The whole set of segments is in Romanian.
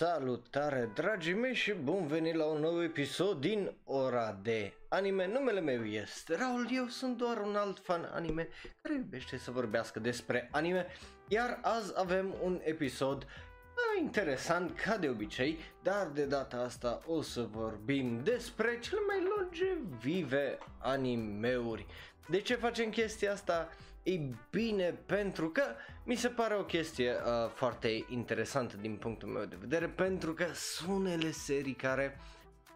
Salutare dragii mei și bun venit la un nou episod din ora de anime. Numele meu este Raul, eu sunt doar un alt fan anime care iubește să vorbească despre anime, iar azi avem un episod uh, interesant ca de obicei, dar de data asta o să vorbim despre cele mai longevive animeuri. De ce facem chestia asta? Ei bine, pentru că mi se pare o chestie uh, foarte interesantă din punctul meu de vedere, pentru că sunt unele serii care,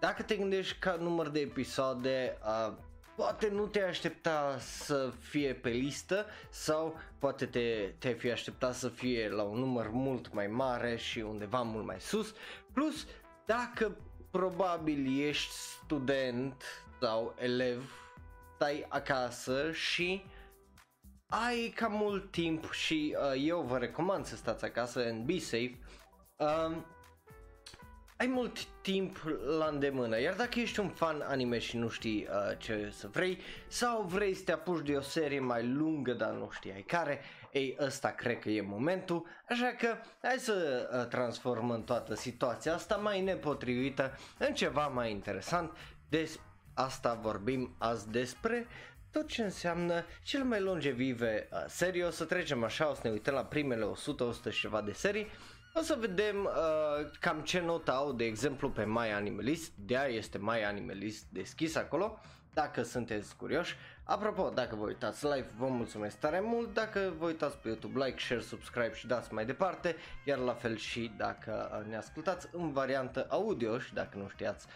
dacă te gândești ca număr de episoade, uh, poate nu te aștepta să fie pe listă sau poate te, te fi aștepta să fie la un număr mult mai mare și undeva mult mai sus. Plus, dacă probabil ești student sau elev, stai acasă și ai cam mult timp și uh, eu vă recomand să stați acasă and be safe. Um, ai mult timp la îndemână, iar dacă ești un fan anime și nu știi uh, ce să vrei sau vrei să te apuci de o serie mai lungă dar nu știi care, ei ăsta cred că e momentul, așa că hai să uh, transformăm toată situația asta mai nepotrivită în ceva mai interesant, des asta vorbim azi despre tot ce înseamnă cele mai longevive uh, serii. O să trecem așa, o să ne uităm la primele 100, 100 și ceva de serii. O să vedem uh, cam ce notă au, de exemplu, pe My Animalist. De-aia este My Animalist deschis acolo, dacă sunteți curioși. Apropo, dacă vă uitați live, vă mulțumesc tare mult. Dacă vă uitați pe YouTube, like, share, subscribe și dați mai departe. Iar la fel și dacă uh, ne ascultați în variantă audio și dacă nu știați,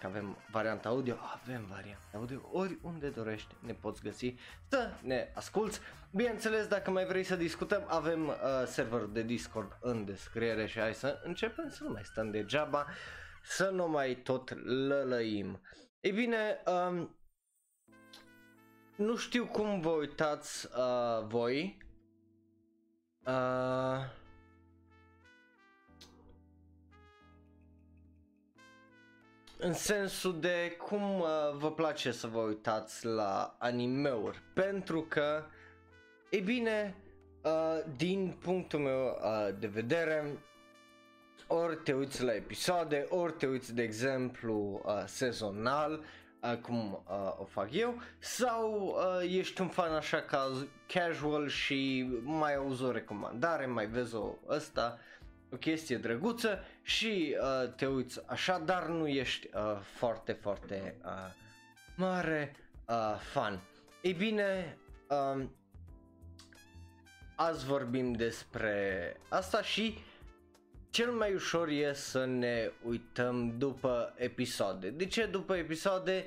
că avem varianta audio, avem varianta audio, oriunde dorești ne poți găsi să ne asculti. Bineînțeles, dacă mai vrei să discutăm, avem uh, server de Discord în descriere și hai să începem să nu mai stăm degeaba, să nu mai tot lălăim. Ei bine, um, nu știu cum vă uitați uh, voi, uh, în sensul de cum uh, vă place să vă uitați la animeuri, pentru că, e bine, uh, din punctul meu uh, de vedere, ori te uiți la episoade, ori te uiți, de exemplu, uh, sezonal, uh, cum uh, o fac eu, sau uh, ești un fan așa ca casual și mai auzi o recomandare, mai vezi o ăsta, o chestie drăguță și uh, te uiți așa, dar nu ești uh, foarte, foarte uh, mare uh, fan. Ei bine, uh, azi vorbim despre asta și cel mai ușor e să ne uităm după episoade. De ce după episoade?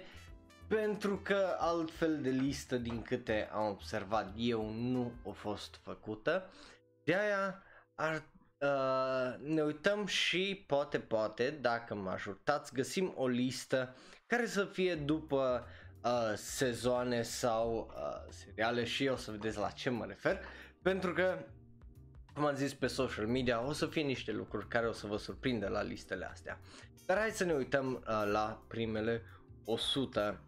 Pentru că altfel de listă din câte am observat eu nu a fost făcută. De aia ar Uh, ne uităm și poate, poate, dacă mă ajutați, găsim o listă care să fie după uh, sezoane sau uh, seriale și o să vedeți la ce mă refer, pentru că, cum am zis pe social media, o să fie niște lucruri care o să vă surprindă la listele astea. Dar hai să ne uităm uh, la primele 100.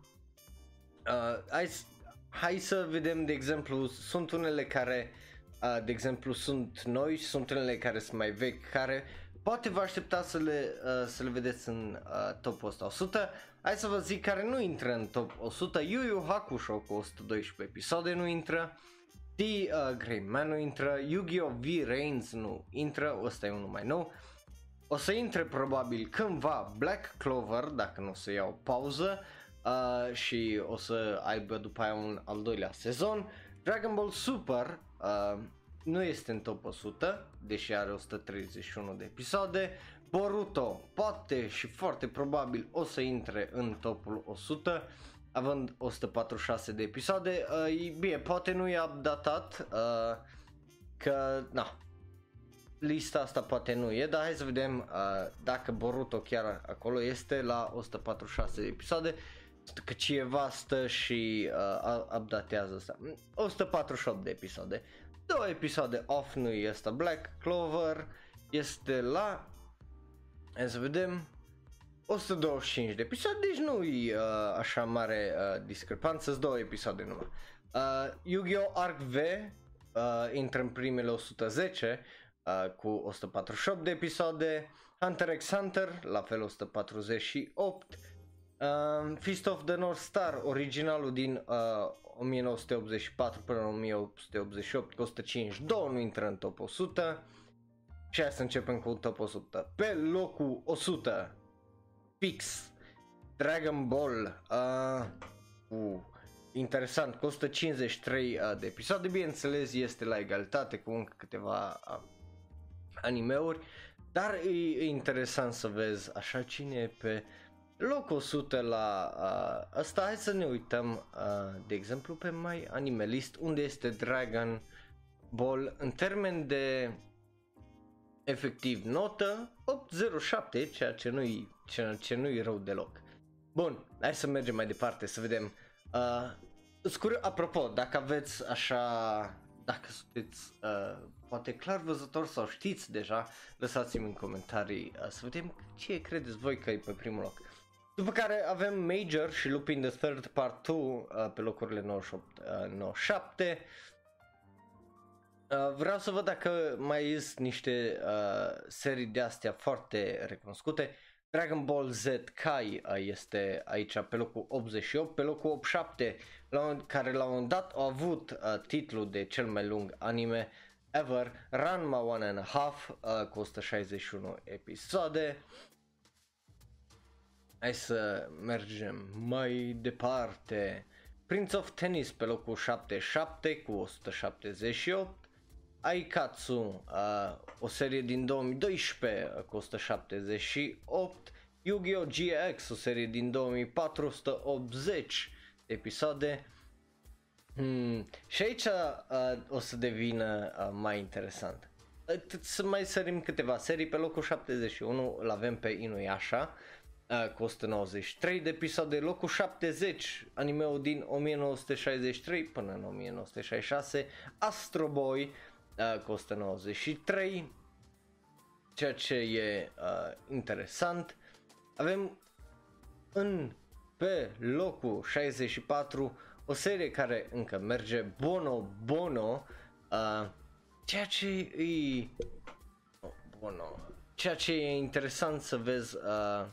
Uh, hai, hai să vedem, de exemplu, sunt unele care uh, Uh, de exemplu, sunt noi și sunt unele care sunt mai vechi, care poate vă aștepta să le, uh, să le vedeți în uh, top 100. Hai să vă zic care nu intră în top 100. Yu Yu Hakusho cu 112 episoade nu intră. The uh, Grey Man nu intră. Yu-Gi-Oh! V-Reigns nu intră. Ăsta e unul mai nou. O să intre probabil cândva Black Clover, dacă nu o să iau pauză. Uh, și o să aibă după aia un al doilea sezon. Dragon Ball Super Uh, nu este în top 100, deși are 131 de episoade. Boruto poate și foarte probabil o să intre în topul 100, având 146 de episoade. Uh, bine, poate nu e updatat, uh, că na, lista asta poate nu e, dar hai să vedem uh, dacă Boruto chiar acolo este la 146 de episoade că e vastă și uh, updatează asta. 148 de episoade. Două episoade off nu este Black Clover, este la, hai să vedem, 125 de episoade, deci nu e uh, așa mare uh, discrepanță, sunt două episoade numai. Uh, Yu-Gi-Oh! Arc V uh, intră în primele 110, uh, cu 148 de episoade, Hunter x Hunter, la fel 148, uh, Fist of the North Star, originalul din uh, 1984 până în 1888 cu 152, nu intră în top 100. Și hai să începem cu top 100. Pe locul 100, fix, Dragon Ball, uh, uh, interesant, cu 153 uh, de episoade, bineînțeles este la egalitate cu încă câteva uh, animeuri, dar e, e interesant să vezi așa cine e pe locul 100 la uh, asta. Hai să ne uităm, uh, de exemplu, pe My Animalist, unde este Dragon Ball în termen de efectiv notă 807, ceea ce nu-i, ceea ce nu-i rău deloc. Bun, hai să mergem mai departe să vedem. Uh, scur- apropo, dacă aveți așa, dacă sunteți uh, poate clar văzător sau știți deja, lăsați-mi în comentarii uh, să vedem ce credeți voi că e pe primul loc. După care avem Major și Lupin the Third Part 2 uh, pe locurile 98, uh, 97. Uh, vreau să văd dacă mai sunt niște uh, serii de astea foarte recunoscute. Dragon Ball Z Kai uh, este aici pe locul 88, pe locul 87, la un, care la un moment dat a avut uh, titlul de cel mai lung anime ever, Ranma One and a Half, uh, cu 161 episoade. Hai să mergem mai departe. Prince of Tennis pe locul 77 cu 178. Aikatsu, uh, o serie din 2012 uh, cu 178, Yu-Gi-Oh! GX, o serie din 2480 episoade. Hmm. Și aici uh, o să devină uh, mai interesant. Uh, să mai sărim câteva serii, pe locul 71 îl avem pe Inuyasha uh, cu 193 de episoade, locul 70, animeul din 1963 până în 1966, Astro Boy, uh, cu 193, ceea ce e uh, interesant. Avem în pe locul 64 o serie care încă merge Bono Bono, uh, ceea ce e oh, Bono, ceea ce e interesant să vezi uh,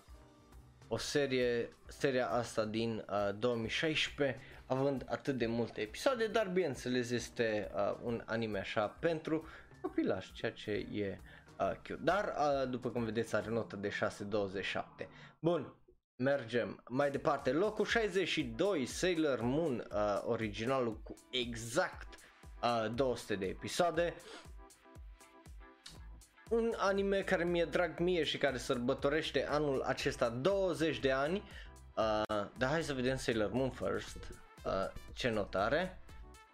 o serie, seria asta din uh, 2016 având atât de multe episoade, dar bineînțeles este uh, un anime așa pentru copilași, ceea ce e uh, cute. Dar, uh, după cum vedeți, are notă de 6.27. Bun, mergem mai departe. Locul 62, Sailor Moon, uh, originalul cu exact uh, 200 de episoade. Un anime care mi-e drag mie și care sărbătorește anul acesta 20 de ani. Uh, dar hai să vedem Sailor Moon first. Uh, ce notare.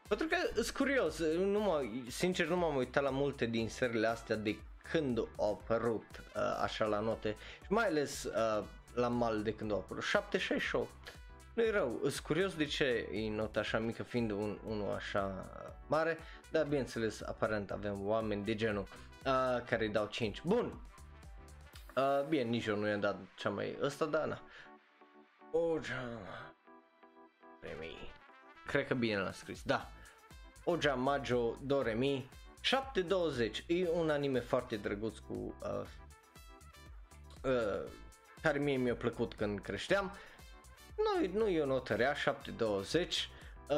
Pentru că sunt curios, nu mă, sincer nu m-am uitat la multe din seriile astea de când au apărut uh, așa la note și mai ales uh, la mal de când au apărut, 768. Nu e rău, sunt curios de ce e nota așa mică fiind un, unul așa mare, dar bineînțeles aparent avem oameni de genul uh, care îi dau 5. Bun, uh, bine, nici eu nu i-am dat cea mai ăsta, dar na. Oja. Remi. Cred că bine l-am scris, da. Oja Majo Doremi 720 e un anime foarte drăguț cu uh, uh, care mie mi-a plăcut când creșteam. Nu, nu e o notă rea, 720. Uh,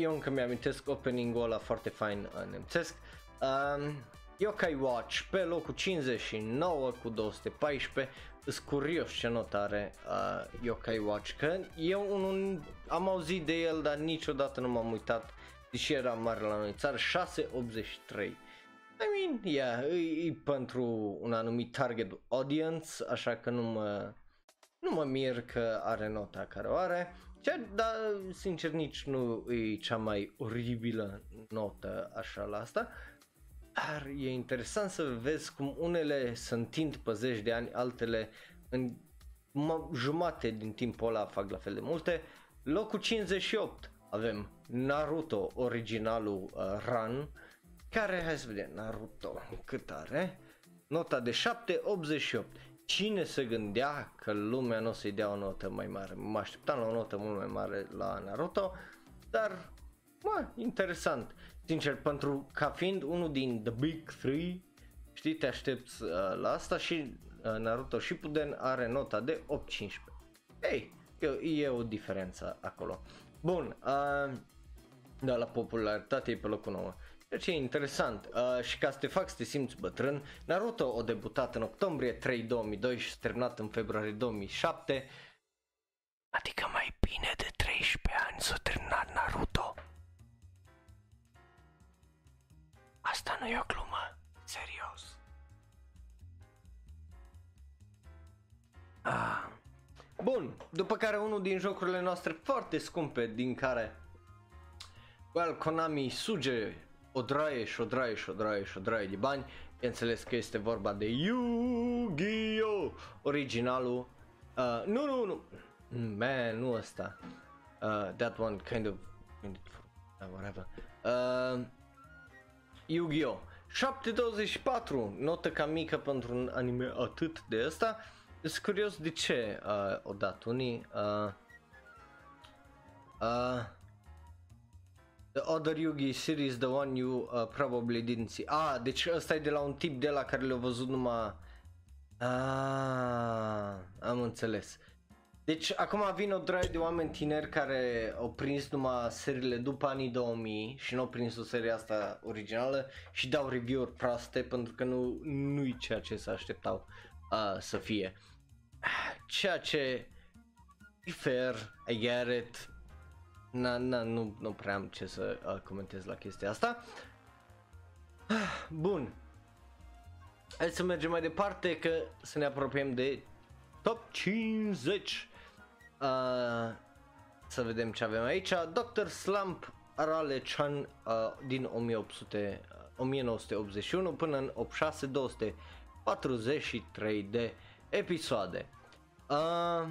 eu încă mi-amintesc opening-ul ăla foarte fain uh, nemțesc. Uh, Yokai Watch pe locul 59 cu 214 Îs curios ce notare uh, Yokai Watch că eu un, am auzit de el dar niciodată nu m-am uitat deși era mare la noi țară 683 I mean, yeah, e, e pentru un anumit target audience, așa că nu mă, nu mă mir că are nota care o are, ce, dar sincer nici nu e cea mai oribilă notă așa la asta. Dar e interesant să vezi cum unele se întind pe zeci de ani, altele în jumate din timpul ăla fac la fel de multe. Locul 58 avem Naruto, originalul uh, Run, care, hai să vedem, Naruto, cât are? Nota de 7,88. Cine se gândea că lumea nu o să-i dea o notă mai mare? Mă așteptam la o notă mult mai mare la Naruto, dar, mă, interesant. Sincer, pentru ca fiind unul din The Big Three, Știi, te aștepți uh, la asta și uh, Naruto Shippuden are nota de 8-15. Ei, e, e o diferență acolo. Bun, uh, da, la popularitate e pe locul 9. Ceea ce e interesant uh, și ca să te fac să te simți bătrân, Naruto a debutat în octombrie 3 2002 și s-a terminat în februarie 2007. Adică mai bine de 13 ani s-a terminat Naruto. Asta nu e o glumă, serios. Ah. Bun, după care unul din jocurile noastre foarte scumpe din care well, Konami suge o draie și o draie și o draie și o draie de bani. Bineînțeles că este vorba de Yu-Gi-Oh! Originalul. Uh, nu, nu, nu. Man, nu ăsta. Uh, that one kind of... Uh, whatever. Uh, Yu-Gi-Oh! 724, notă cam mică pentru un anime atât de ăsta. Sunt curios de ce uh, o dat unii. Uh, uh, The other Yugi series, the one you uh, probably didn't see. Ah, deci ăsta e de la un tip de la care le-a văzut numai... Ah, am înțeles. Deci acum vin o draie de oameni tineri care au prins numai seriile după anii 2000 și nu au prins o serie asta originală și dau review-uri proaste pentru că nu nu-i ceea ce se așteptau uh, să fie. Ceea ce e fair, I get it, na, na, nu, nu prea am ce să uh, comentez la chestia asta. Bun. Hai să mergem mai departe că să ne apropiem de top 50. Uh, să vedem ce avem aici. Dr. Slump Arale Chan uh, din 1800, uh, 1981 până în 86 243 de episoade. Uh,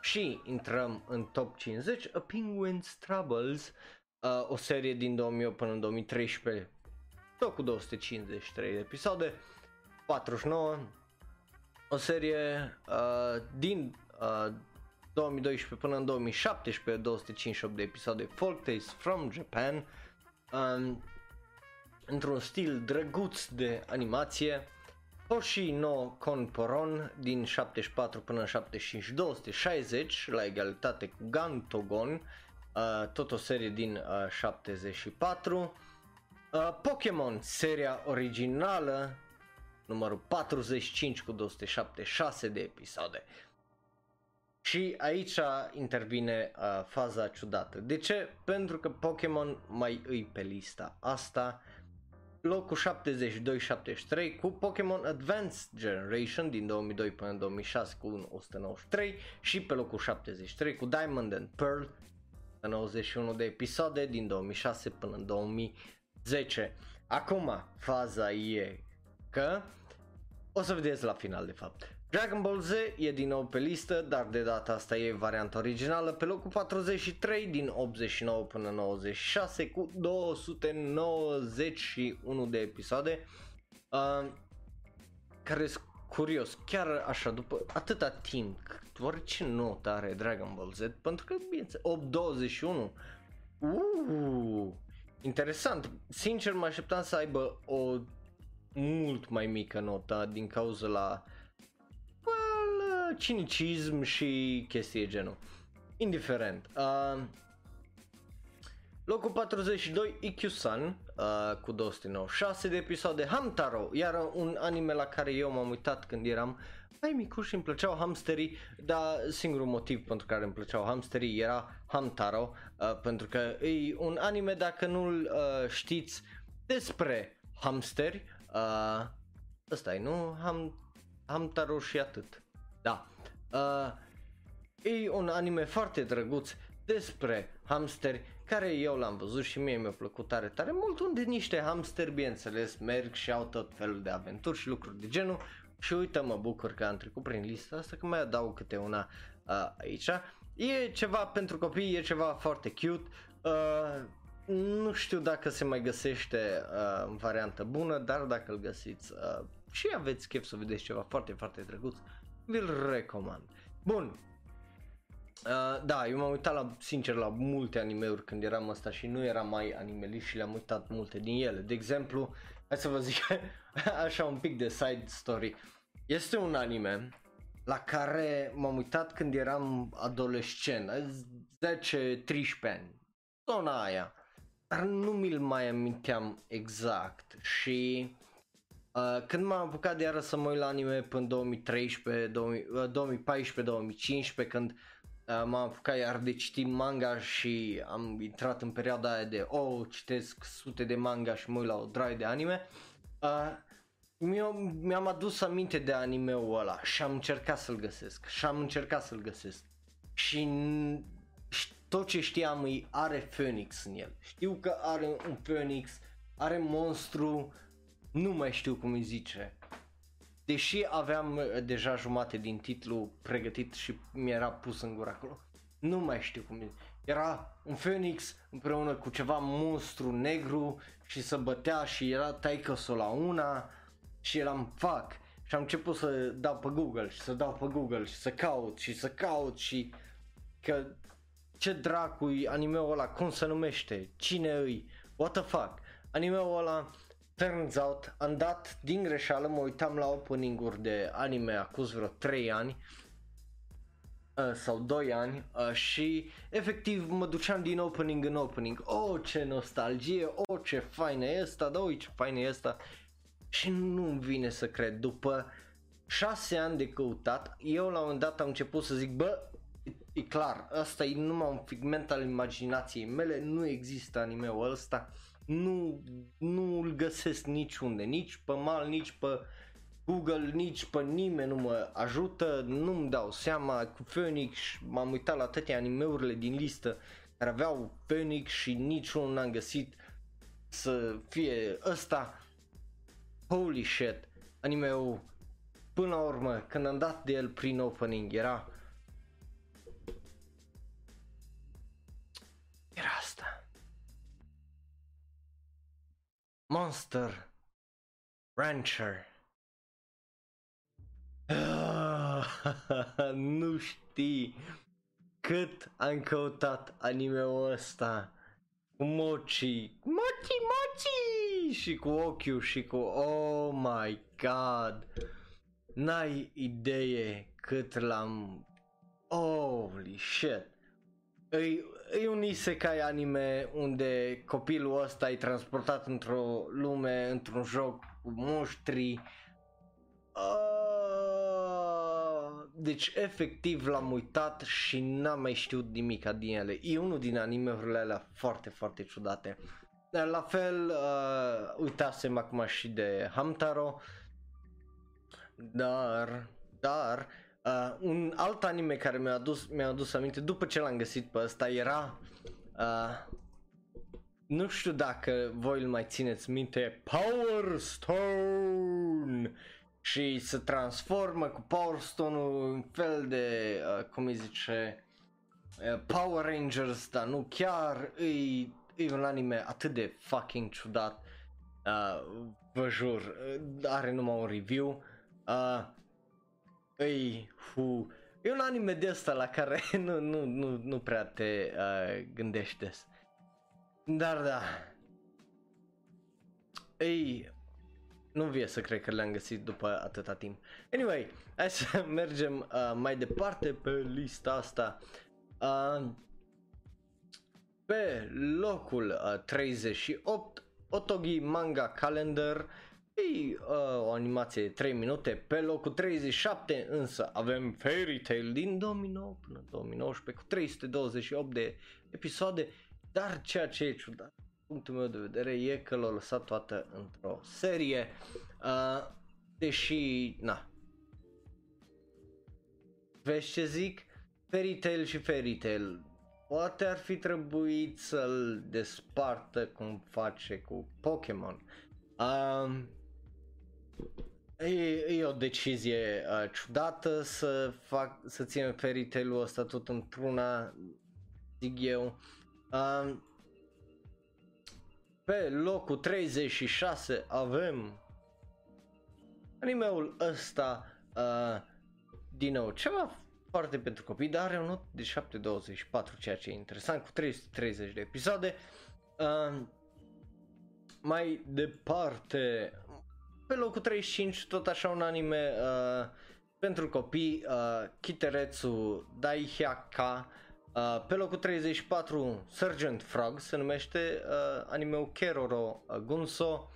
și intrăm în top 50, A Penguin's Troubles, uh, o serie din 2008 până în 2013, tot cu 253 de episoade, 49, o serie uh, din uh, 2012 până în 2017, 258 de episoade, Folk Tales from Japan, um, într-un stil drăguț de animație, Hoshi no Konporon din 74 până în 75, 260 la egalitate cu Gantogon, uh, tot o serie din uh, 74. Uh, Pokémon, seria originală, numărul 45 cu 276 de episoade. Și aici intervine uh, faza ciudată. De ce? Pentru că Pokémon mai îi pe lista asta locul 72-73 cu Pokémon Advanced Generation din 2002 până în 2006 cu 193 și pe locul 73 cu Diamond and Pearl 91 de episoade din 2006 până în 2010. Acum faza e că o să vedeți la final de fapt. Dragon Ball Z e din nou pe listă, dar de data asta e varianta originală pe locul 43 din 89 până 96 cu 291 de episoade uh, care sunt curios, chiar așa, după atâta timp, oare ce notă are Dragon Ball Z? Pentru că, bine, 821, uh, interesant, sincer mă așteptam să aibă o mult mai mică notă din cauza la cinicism și chestii genul. Indiferent. Uh, locul 42, Ikkyu-san, uh, cu 296 de episoade, Hamtaro, iar un anime la care eu m-am uitat când eram mai micuș și îmi plăceau hamsterii, dar singurul motiv pentru care îmi plăceau hamsterii era Hamtaro, uh, pentru că e un anime, dacă nu-l uh, știți, despre hamsteri, uh, ăsta e, nu? Ham, Hamtaro și atât. Da. Uh, e un anime foarte drăguț despre hamsteri care eu l-am văzut și mie mi-a plăcut tare tare mult unde niște hamsteri bineînțeles merg și au tot felul de aventuri și lucruri de genul și uite mă bucur că am trecut prin lista asta că mai adaug câte una uh, aici. E ceva pentru copii, e ceva foarte cute. Uh, nu știu dacă se mai găsește uh, în variantă bună, dar dacă îl găsiți uh, și aveți chef să vedeți ceva foarte, foarte drăguț, vi-l recomand. Bun. Uh, da, eu m-am uitat la, sincer la multe animeuri când eram ăsta și nu eram mai animelist și le-am uitat multe din ele. De exemplu, hai să vă zic așa un pic de side story. Este un anime la care m-am uitat când eram adolescent, 10-13 ani, zona aia, dar nu mi-l mai aminteam exact și uh, când m-am apucat de iară să mă uit la anime până 2013, 2014-2015 când uh, m-am apucat iar de citit manga și am intrat în perioada aia de oh, citesc sute de manga și mă uit la o draie de anime uh, mi-am adus aminte de animeul ăla și am încercat să-l găsesc și am încercat să-l găsesc și tot ce știam e are Phoenix în el. Știu că are un Phoenix, are monstru, nu mai știu cum îi zice. Deși aveam uh, deja jumate din titlu pregătit și mi-era pus în gură acolo. Nu mai știu cum îi Era un Phoenix împreună cu ceva monstru negru și să bătea și era taică la una și eram fuck. Și am început să dau pe Google și să dau pe Google și să caut și să caut și că ce dracu animeul ăla, cum se numește, cine îi, what the fuck, animeul ăla turns out, am dat din greșeală, mă uitam la opening-uri de anime acum vreo 3 ani uh, sau 2 ani uh, și efectiv mă duceam din opening în opening, oh ce nostalgie, oh ce fain e ăsta, da ui ce fain e ăsta și nu-mi vine să cred, după 6 ani de căutat, eu la un moment dat am început să zic, bă, e clar, ăsta e numai un figment al imaginației mele, nu există animeul ăsta, nu, nu îl găsesc niciunde, nici pe mal, nici pe Google, nici pe nimeni nu mă ajută, nu-mi dau seama, cu Phoenix m-am uitat la toate animeurile din listă care aveau Phoenix și niciunul n-am găsit să fie ăsta. Holy shit, animeul până la urmă, când am dat de el prin opening, era Monster Rancher. nu știi cât am căutat anime-ul ăsta cu mochi, mochi, mochi și cu ochiul și cu oh my god. N-ai idee cât l-am Holy shit. Îi, e un isekai anime unde copilul ăsta e transportat într-o lume, într-un joc cu monștri. Uh, deci efectiv l-am uitat și n-am mai știut nimic din ele. E unul din animeurile alea foarte, foarte ciudate. Dar la fel, uh, uitasem acum și de Hamtaro, dar, dar, Uh, un alt anime care mi-a adus, mi-a adus aminte după ce l-am găsit pe ăsta era uh, nu știu dacă voi îl mai țineți minte Power Stone și se transformă cu Power Stone-ul în fel de, uh, cum îi zice, uh, Power Rangers, dar nu chiar, e, e un anime atât de fucking ciudat, uh, vă jur, uh, are numai un review. Uh, îi, hu, e un anime de ăsta la care nu, nu, nu, nu prea te uh, gândești Dar da. Ei, nu vie să cred că le-am găsit după atâta timp. Anyway, hai să mergem uh, mai departe pe lista asta. Uh, pe locul uh, 38, Otogi Manga Calendar E uh, o animație de 3 minute, pe locul 37 însă avem Fairy Tail din 2009 până 2019 cu 328 de episoade, dar ceea ce e ciudat, punctul meu de vedere, e că l-au lăsat toată într-o serie, uh, deși, na, vezi ce zic? Fairy Tail și Fairy Tail, poate ar fi trebuit să-l despartă cum face cu Pokémon. Um, E, e o decizie uh, ciudată să fac, să ținem fairy tail-ul ăsta tot într-una, zic eu. Uh, pe locul 36 avem animeul ăsta, uh, din nou, ceva foarte pentru copii, dar are un not de 7.24, ceea ce e interesant, cu 330 de episoade. Uh, mai departe, pe locul 35, tot așa un anime uh, pentru copii, uh, Kiteretsu Daihyaka. Uh, pe locul 34, Sergeant Frog se numește uh, animeul Keroro uh, Gunso.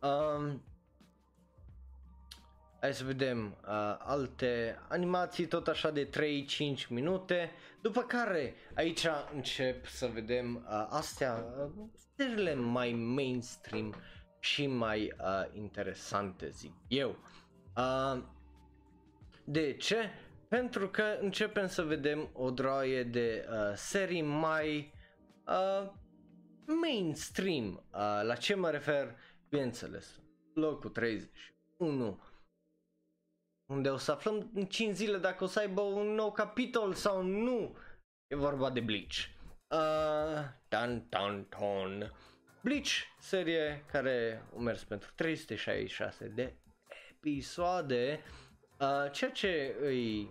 Uh, Hai să vedem uh, alte animații tot așa de 3-5 minute. După care aici încep să vedem uh, astea, uh, mai mainstream și mai uh, interesante zic eu. Uh, de ce? Pentru că începem să vedem o droaie de uh, serii mai uh, mainstream. Uh, la ce mă refer? Bineînțeles, locul 31 unde o să aflăm în 5 zile dacă o să aibă un nou capitol sau nu. E vorba de Bleach. Uh, tan, tan, ton. Bleach, serie care a mers pentru 366 de episoade, uh, ceea ce e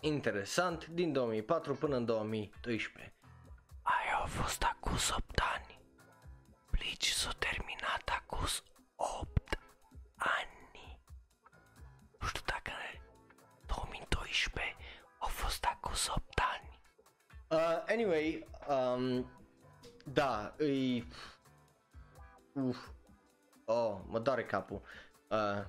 interesant din 2004 până în 2012. Aia au fost acum 8 ani. Bleach s-a terminat acum 8 ani. Nu știu dacă 2012 au fost acum 8 ani. Uh, anyway, um, da, îi... Uf. Oh, mă doare capul. Uh,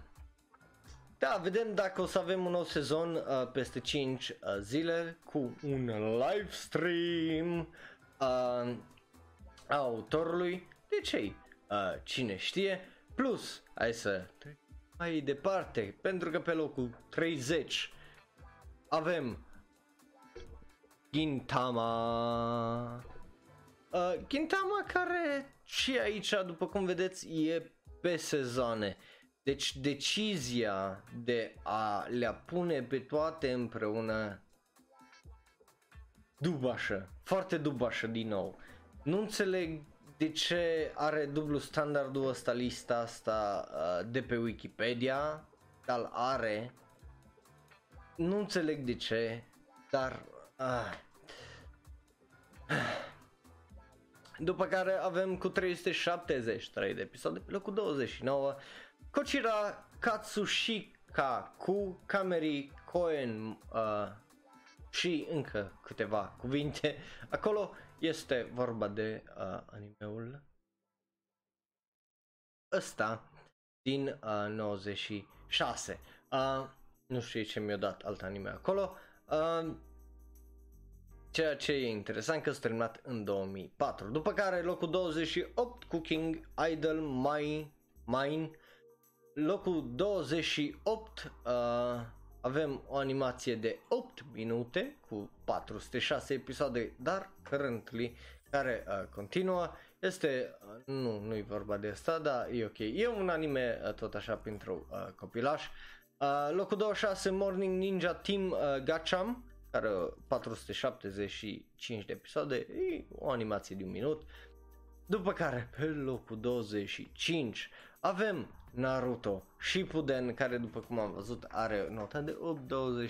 da, vedem dacă o să avem un nou sezon uh, peste 5 uh, zile cu un live stream uh, a autorului. De ce? Uh, cine știe? Plus, hai să mai departe, pentru că pe locul 30 avem Gintama. Uh, Gintama care și aici, după cum vedeți, e pe sezoane. Deci decizia de a le pune pe toate împreună dubașă, foarte dubașă din nou. Nu înțeleg de ce are dublu standardul ăsta lista asta uh, de pe Wikipedia, dar are. Nu înțeleg de ce, dar... Uh. După care avem cu 373 de episoade pe locul 29 Kochira Katsushika cu Kameri Koen uh, și încă câteva cuvinte. Acolo este vorba de uh, animeul ăsta din uh, 96. Uh, nu știu ce mi-a dat alt anime acolo. Uh, ceea ce e interesant că s-a terminat în 2004. După care locul 28 Cooking Idol Mine, Mine locul 28 uh, avem o animație de 8 minute cu 406 episoade, dar currently care uh, continuă. Este, uh, nu, nu e vorba de asta, dar e ok. E un anime uh, tot așa pentru uh, copilaș. Uh, locul 26 Morning Ninja Team uh, Gacham, care 475 de episoade, e o animație de un minut. După care pe locul 25 avem Naruto Shippuden care după cum am văzut are nota de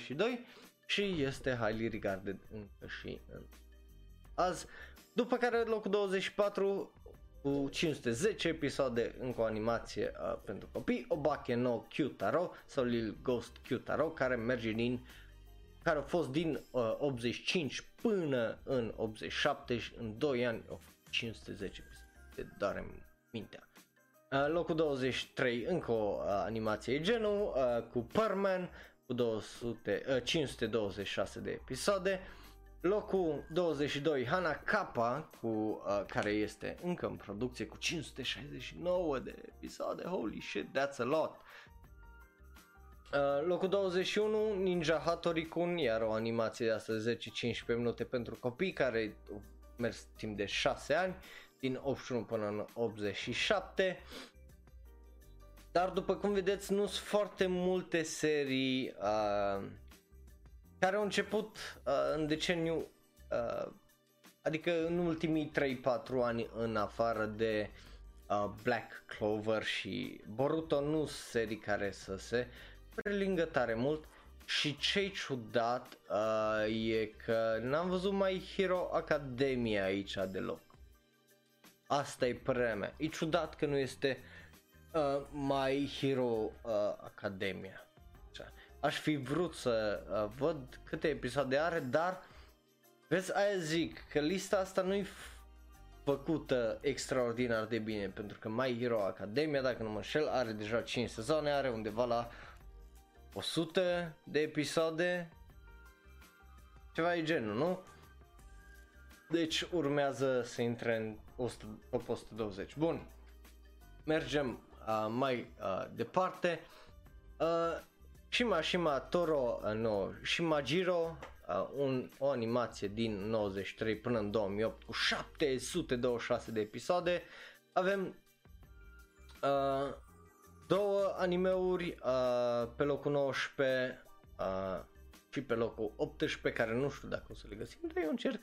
8.22 și este highly regarded încă și în azi. După care locul 24 cu 510 episoade încă o animație uh, pentru copii, Obake no Kyutaro sau Lil Ghost Kyutaro care merge din care a fost din uh, 85 până în 87 și în 2 ani au 510 episoade, doare mintea. Uh, locul 23 încă o uh, animație genul uh, cu Perman cu 200, uh, 526 de episoade. Locul 22 Hana Kappa cu uh, care este încă în producție cu 569 de episoade. Holy shit, that's a lot. Uh, locul 21 Ninja Hattori Kun, iar o animație de astăzi 10-15 minute pentru copii care mers timp de 6 ani din 81 până în 87. Dar după cum vedeți nu sunt foarte multe serii uh, care au început uh, în deceniu, uh, adică în ultimii 3-4 ani în afară de uh, Black Clover și Boruto nu serii care să se prelingă tare mult și ce ciudat uh, e că n-am văzut mai Hero Academia aici deloc Asta e părerea mea. E ciudat că nu este uh, My Hero uh, Academia. Așa. Aș fi vrut să uh, văd câte episoade are, dar vezi, aia zic că lista asta nu-i făcută extraordinar de bine pentru că My Hero Academia, dacă nu mă înșel, are deja 5 sezoane, are undeva la 100 de episoade, ceva e genul, nu? Deci urmează să intre în 100, 120. Bun, mergem uh, mai uh, departe. Uh, Shima Shima Toro uh, no Shimajiro uh, un, o animație din 93 până în 2008 cu 726 de episoade. Avem uh, două animeuri uh, pe locul 19 uh, și pe locul 18 care nu știu dacă o să le găsim, dar eu încerc.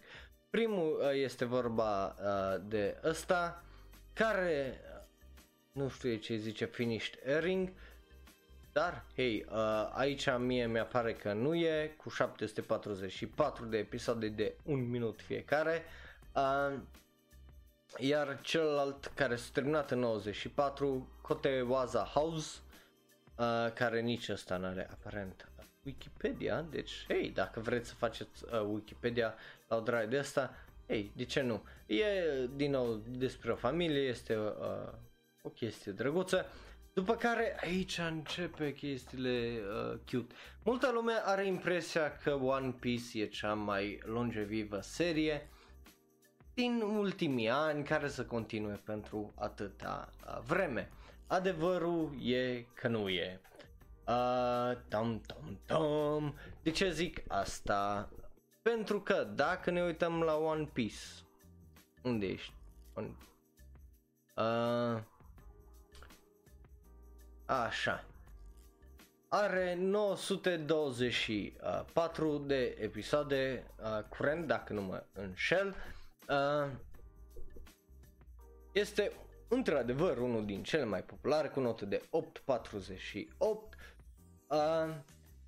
Primul uh, este vorba uh, de ăsta care nu știu ce zice finished airing dar, hei, uh, aici mie mi-apare că nu e, cu 744 de episoade de un minut fiecare. Uh, iar celălalt care s-a terminat în 94, Kote Waza House, uh, care nici ăsta nu are aparent Wikipedia, deci, hei, dacă vreți să faceți uh, Wikipedia la o drag de asta, hei, de ce nu? E, din nou, despre o familie, este uh, o chestie drăguță. După care aici începe chestiile uh, cute. Multă lume are impresia că One Piece e cea mai longevivă serie din ultimii ani care să continue pentru atâta uh, vreme. Adevărul e că nu e. Uh, tom, tom, tom. De ce zic asta? Pentru că dacă ne uităm la One Piece, unde ești? One... Uh, Așa. Are 924 de episoade uh, curent, dacă nu mă înșel. Uh, este într-adevăr unul din cele mai populare cu notă de 8.48 uh,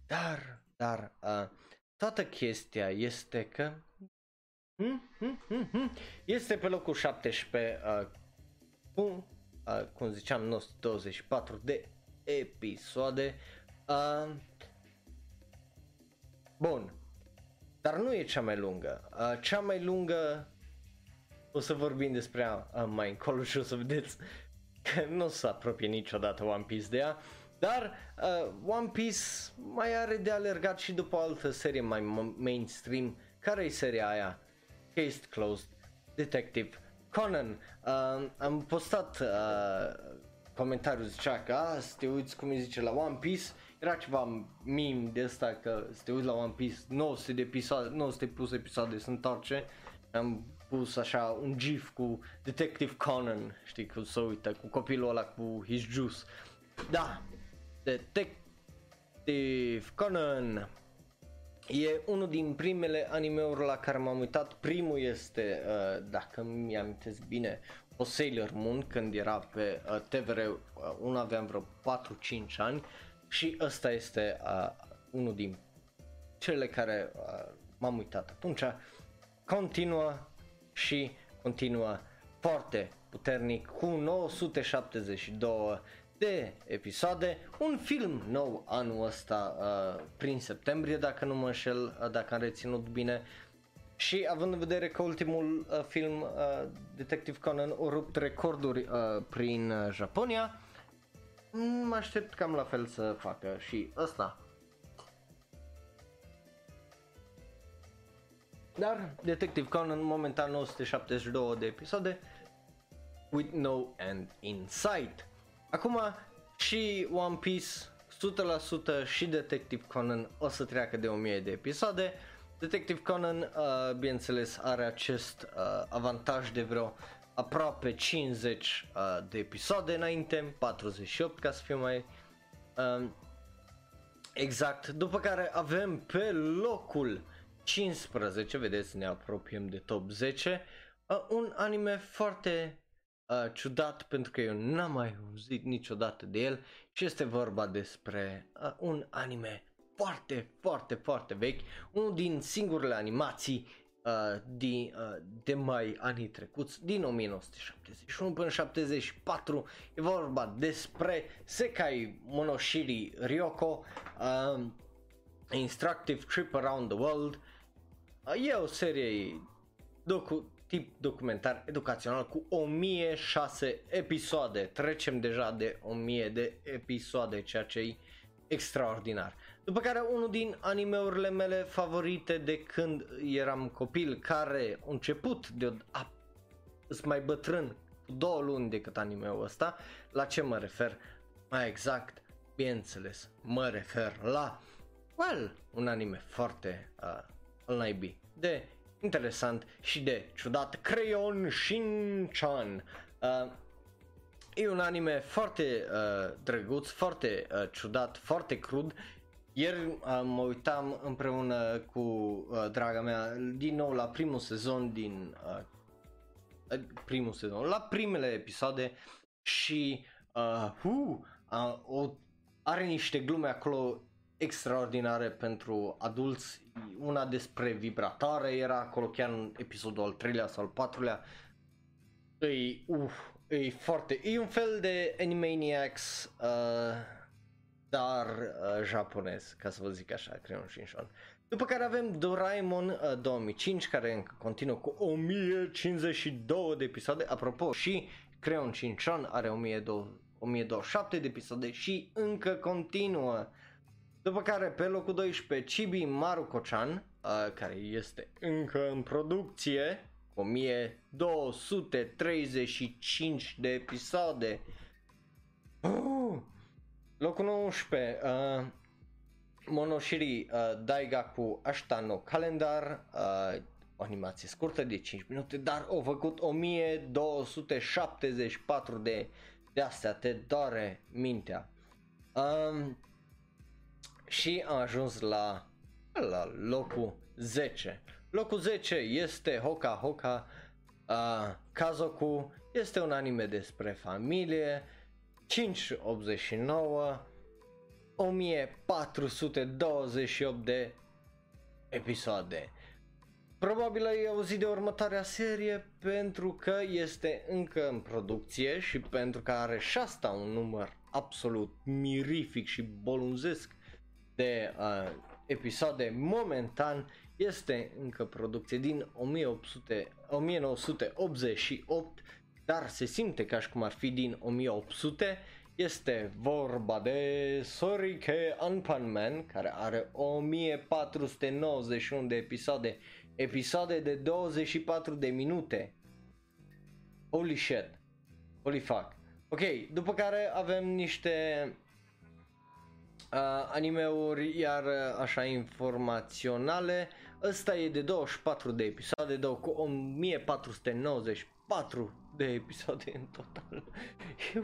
dar, dar uh, toată chestia este că hmm, hmm, hmm, hmm, este pe locul 17 uh, cu uh, cum ziceam, 924 de episoade. Uh, bun, dar nu e cea mai lungă. Uh, cea mai lungă, o să vorbim despre ea uh, mai încolo și o să vedeți că nu o să apropie niciodată One Piece de ea. Dar uh, One Piece mai are de alergat și după o altă serie mai mainstream. Care e seria aia? Case Closed Detective Conan, uh, am postat uh, comentariul zicea că a, să te uiți cum îi zice la One Piece, era ceva meme de asta că să te uiți la One Piece, 900 de episoade, 900 plus episoade se întoarce, am pus așa un gif cu Detective Conan, știi, că să uită, cu copilul ăla cu his juice. Da, Detective Conan, E unul din primele animeuri la care m-am uitat. Primul este, uh, dacă mi-am bine, o Sailor Moon când era pe uh, TVR, uh, unul aveam vreo 4-5 ani și ăsta este uh, unul din cele care uh, m-am uitat atunci. Continuă și continuă foarte puternic cu 972 de episoade, un film nou anul ăsta uh, prin septembrie dacă nu mă înșel, uh, dacă am reținut bine și având în vedere că ultimul uh, film uh, Detective Conan a rupt recorduri uh, prin uh, Japonia, mă aștept cam la fel să facă și ăsta. Dar Detective Conan momentan 972 de episoade with no end in sight. Acum și One Piece 100% și Detective Conan o să treacă de 1000 de episoade. Detective Conan, uh, bineînțeles, are acest uh, avantaj de vreo aproape 50 uh, de episoade înainte, 48 ca să fiu mai uh, exact. După care avem pe locul 15, vedeți, ne apropiem de top 10, uh, un anime foarte uh, ciudat pentru că eu n-am mai auzit niciodată de el și este vorba despre uh, un anime foarte, foarte, foarte vechi, unul din singurele animații uh, din, uh, de mai anii trecuți, din 1971 până 74, e vorba despre Sekai Monoshiri Ryoko, uh, Instructive Trip Around the World, uh, e o serie docu- tip documentar educațional cu 1006 episoade, trecem deja de 1000 de episoade, ceea ce e extraordinar. După care unul din animeurile mele favorite de când eram copil, care a început de a mai bătrân cu două luni decât animeul ăsta, la ce mă refer? Mai exact, bineînțeles, mă refer la, well, un anime foarte uh, al naibii, de interesant și de ciudat, Crayon Shin-chan. Uh, e un anime foarte uh, drăguț, foarte uh, ciudat, foarte crud ieri uh, mă uitam împreună cu uh, draga mea din nou la primul sezon din uh, primul sezon, la primele episoade și uh, uh, uh, o, are niște glume acolo extraordinare pentru adulți. Una despre vibratoare era acolo chiar în episodul al treilea sau al patrulea. E, uh, e foarte, e un fel de Animaniacs uh, dar uh, japonez, ca să vă zic așa, Creon Shinshan. După care avem Doraemon uh, 2005, care încă continuă cu 1052 de episoade, apropo, și Creon Shinshan are 1027 de episoade și încă continuă. După care pe locul 12 Chibi Maruko-chan, uh, care este încă în producție, 1235 de episoade. Uh, Locul 11, uh, Monoshiri uh, Daigaku Ashtano Calendar, uh, o animație scurtă de 5 minute, dar au făcut 1274 de, de astea, te doare mintea. Um, și am ajuns la, la locul 10. Locul 10 este Hoka Hoka uh, Kazoku, este un anime despre familie, 589 1428 de episoade. Probabil ai auzit de următoarea serie pentru că este încă în producție și pentru că are și asta un număr absolut mirific și bolunzesc de uh, episoade momentan este încă producție din 1800, 1988 dar se simte ca și cum ar fi din 1800. Este vorba de Sorike Anpan Man, care are 1491 de episoade, episoade de 24 de minute. Holy shit. Holy fuck. Ok, după care avem niște uh, animeuri iar uh, așa informaționale. Ăsta e de 24 de episoade, dau cu 1494 de episoade în total.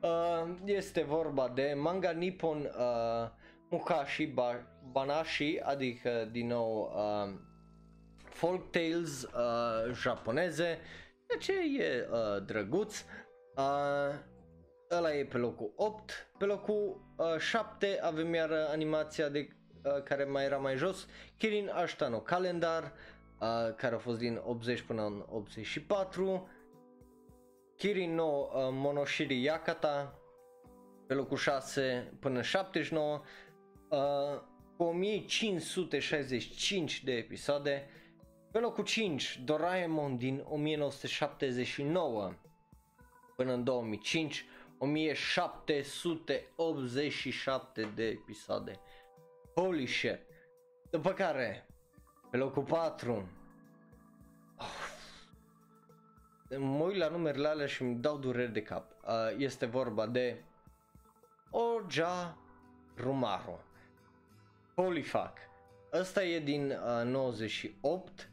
uh, este vorba de manga Nippon uh, Mukashi ba- Banashi, adică din nou uh, folk tales uh, japoneze, de ce e uh, drăguț. Uh, ăla e pe locul 8, pe locul uh, 7 avem iar animația de uh, care mai era mai jos, Kirin Ashtano Calendar, uh, care a fost din 80 până în 84, Kirin no uh, Monoshiri Yakata, pe locul 6 până în 79, uh, cu 1565 de episoade, pe locul 5 Doraemon din 1979 până în 2005, 1787 de episoade. Holy shit! După care, pe locul 4, oh, mă uit la numerele alea și îmi dau dureri de cap. Uh, este vorba de Oja Rumaru. Holy fuck. Ăsta e din uh, 98,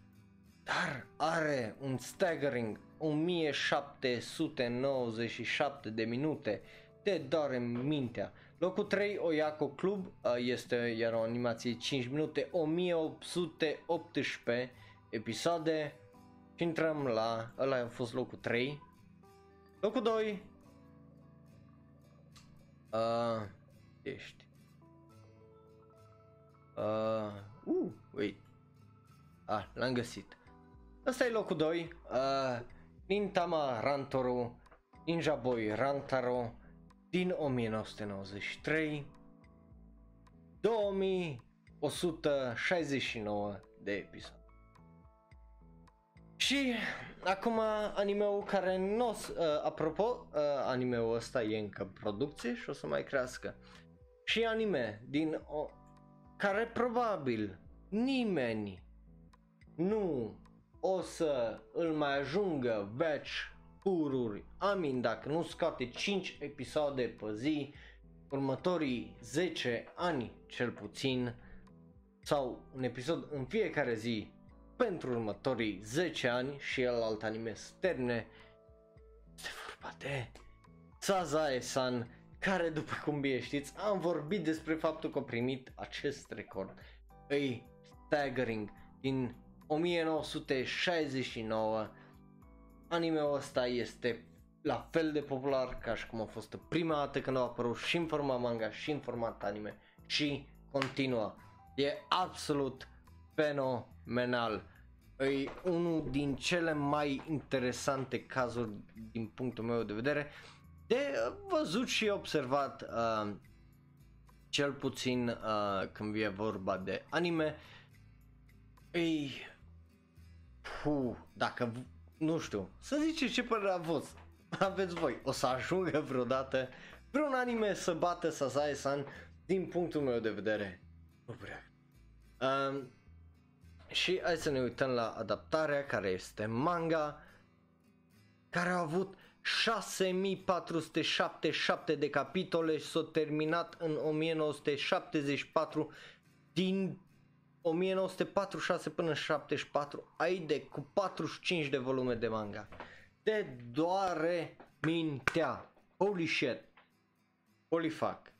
dar are un staggering 1797 de minute. Te doare mintea. Locul 3, Oyako Club, este iar o animație 5 minute, 1818 episoade și intrăm la, ăla a fost locul 3. Locul 2, uh, ești. Uh, uh, wait. Ah, l-am găsit. Ăsta e locul 2. Uh, Nintama Rantoro Ninja Boy Rantaro din 1993. 2169 de episoade. Și acum animeul care nu, uh, apropo, uh, animeul ăsta e încă în producție și o să mai crească. Și anime din o, care probabil nimeni nu o să îl mai ajungă veci pururi. Amin, dacă nu scoate 5 episoade pe zi, următorii 10 ani cel puțin, sau un episod în fiecare zi pentru următorii 10 ani și el alt anime se termine, este vorba de Sazae-san, care după cum bine știți am vorbit despre faptul că a primit acest record. Îi staggering din 1969 Animeul ăsta este la fel de popular ca și cum a fost prima dată când a apărut și în format manga și în format anime și continuă. E absolut fenomenal. E unul din cele mai interesante cazuri din punctul meu de vedere de văzut și observat uh, cel puțin uh, când e vorba de anime. Ei, puh, dacă nu știu, să ziceți ce părere a fost. Aveți voi, o să ajungă vreodată vreun anime să bată Sazae-san din punctul meu de vedere. Nu prea. Um, și hai să ne uităm la adaptarea care este manga care a avut 6477 de capitole și s-a terminat în 1974 din 1946 până în 74 ai de cu 45 de volume de manga. Te doare mintea. Holy shit. Holy fuck.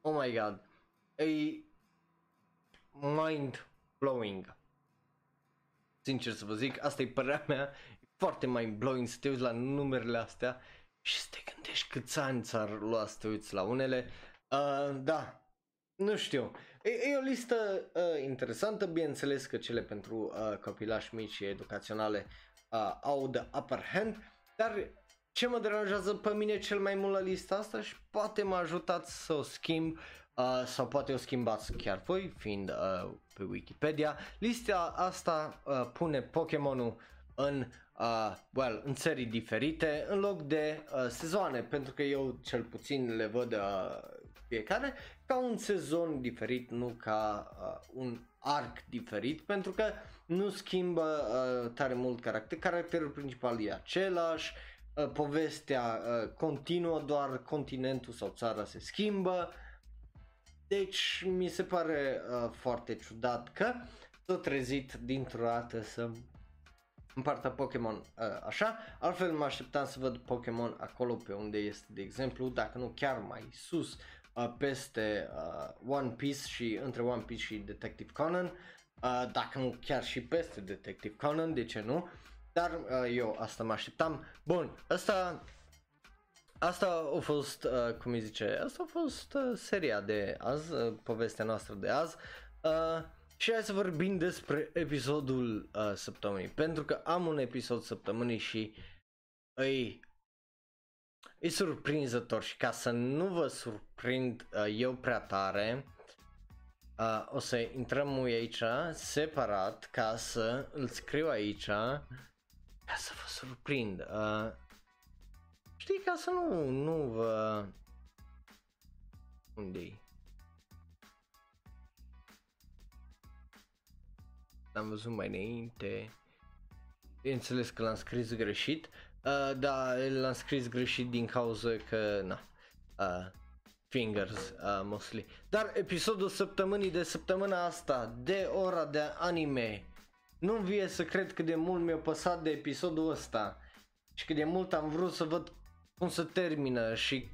Oh my god. E mind blowing. Sincer să vă zic, asta e părerea mea. E foarte mind blowing să te uiți la numerele astea și să te gândești câți ani ți-ar lua să te uiți la unele. Uh, da, nu știu. E, e o listă uh, interesantă, bineînțeles că cele pentru uh, copilași mici și educaționale uh, au de upper hand, dar ce mă deranjează pe mine cel mai mult la lista asta și poate mă ajutați să o schimb uh, sau poate o schimbați chiar voi, fiind uh, pe Wikipedia. Lista asta uh, pune Pokémonul în uh, well, în serii diferite în loc de uh, sezoane, pentru că eu cel puțin le văd uh, fiecare ca un sezon diferit, nu ca uh, un arc diferit, pentru că nu schimbă uh, tare mult caracter. Caracterul principal e același, uh, povestea uh, continuă, doar continentul sau țara se schimbă. Deci mi se pare uh, foarte ciudat că s-a trezit dintr-o dată să împartă Pokémon uh, așa, altfel mă așteptam să văd Pokémon acolo pe unde este, de exemplu, dacă nu chiar mai sus, uh, peste uh, One Piece și între One Piece și Detective Conan, uh, dacă nu chiar și peste Detective Conan, de ce nu? Dar uh, eu asta mă așteptam. Bun, asta Asta a fost, uh, cum îi zice, asta a fost uh, seria de azi, uh, povestea noastră de azi. Uh, și hai să vorbim despre episodul uh, săptămânii, pentru că am un episod săptămânii și îi E surprinzător și ca să nu vă surprind uh, eu prea tare, uh, o să intrăm aici separat ca să îl scriu aici ca să vă surprind. Uh, știi, ca să nu, nu vă... Unde-i? Am văzut mai înainte. Bineînțeles că l-am scris greșit. Uh, da, l-am scris greșit din cauza că, na, uh, fingers, uh, mostly. Dar episodul săptămânii de săptămâna asta, de ora de anime, nu-mi vie să cred cât de mult mi-a păsat de episodul ăsta și cât de mult am vrut să văd cum se termină și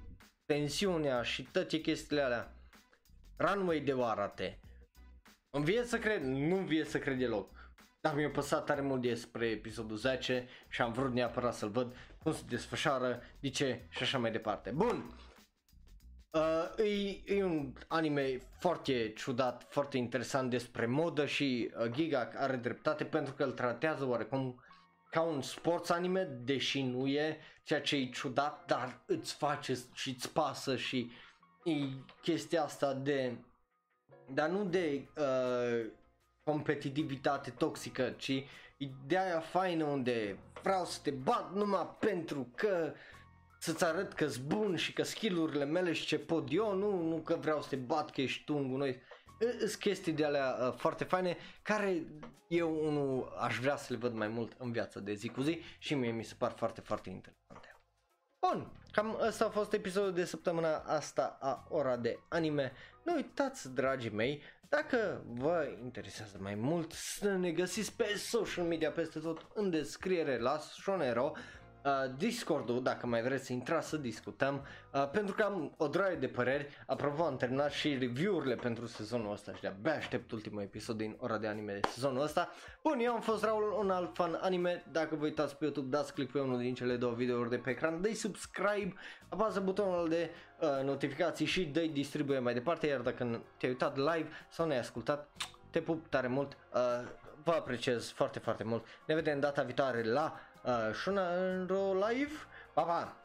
tensiunea și toate chestiile alea. Runway de Oarate. Îmi vie să cred, nu vie să cred deloc. Dar mi-a păsat tare mult despre episodul 10 și am vrut neapărat să-l văd cum se desfășoară, de ce și așa mai departe. Bun, Uh, e, e un anime foarte ciudat, foarte interesant despre modă și uh, Giga are dreptate pentru că îl tratează oarecum ca un sports anime, deși nu e, ceea ce e ciudat, dar îți face și îți pasă și e chestia asta de, dar nu de uh, competitivitate toxică, ci ideea faină unde vreau să te bat numai pentru că să-ți arăt că sunt bun și că skillurile mele și ce pot eu, nu, nu că vreau să te bat că ești tu un noi. Sunt chestii de alea uh, foarte faine care eu unul aș vrea să le văd mai mult în viața de zi cu zi și mie mi se par foarte, foarte interesante. Bun, cam ăsta a fost episodul de săptămâna asta a ora de anime. Nu uitați, dragii mei, dacă vă interesează mai mult să ne găsiți pe social media peste tot în descriere la Shonero uh, Discord-ul, dacă mai vreți să intrați să discutăm, uh, pentru că am o droaie de păreri, apropo am terminat și review-urile pentru sezonul ăsta și de-abia aștept ultimul episod din ora de anime de sezonul ăsta. Bun, eu am fost Raul, un alt fan anime, dacă vă uitați pe YouTube, dați click pe unul din cele două videouri de pe ecran, dă subscribe, apasă butonul de uh, notificații și dă distribuie mai departe, iar dacă te-ai uitat live sau ne-ai ascultat, te pup tare mult, uh, vă apreciez foarte, foarte mult. Ne vedem data viitoare la uh, Shunaro Live. Pa, pa!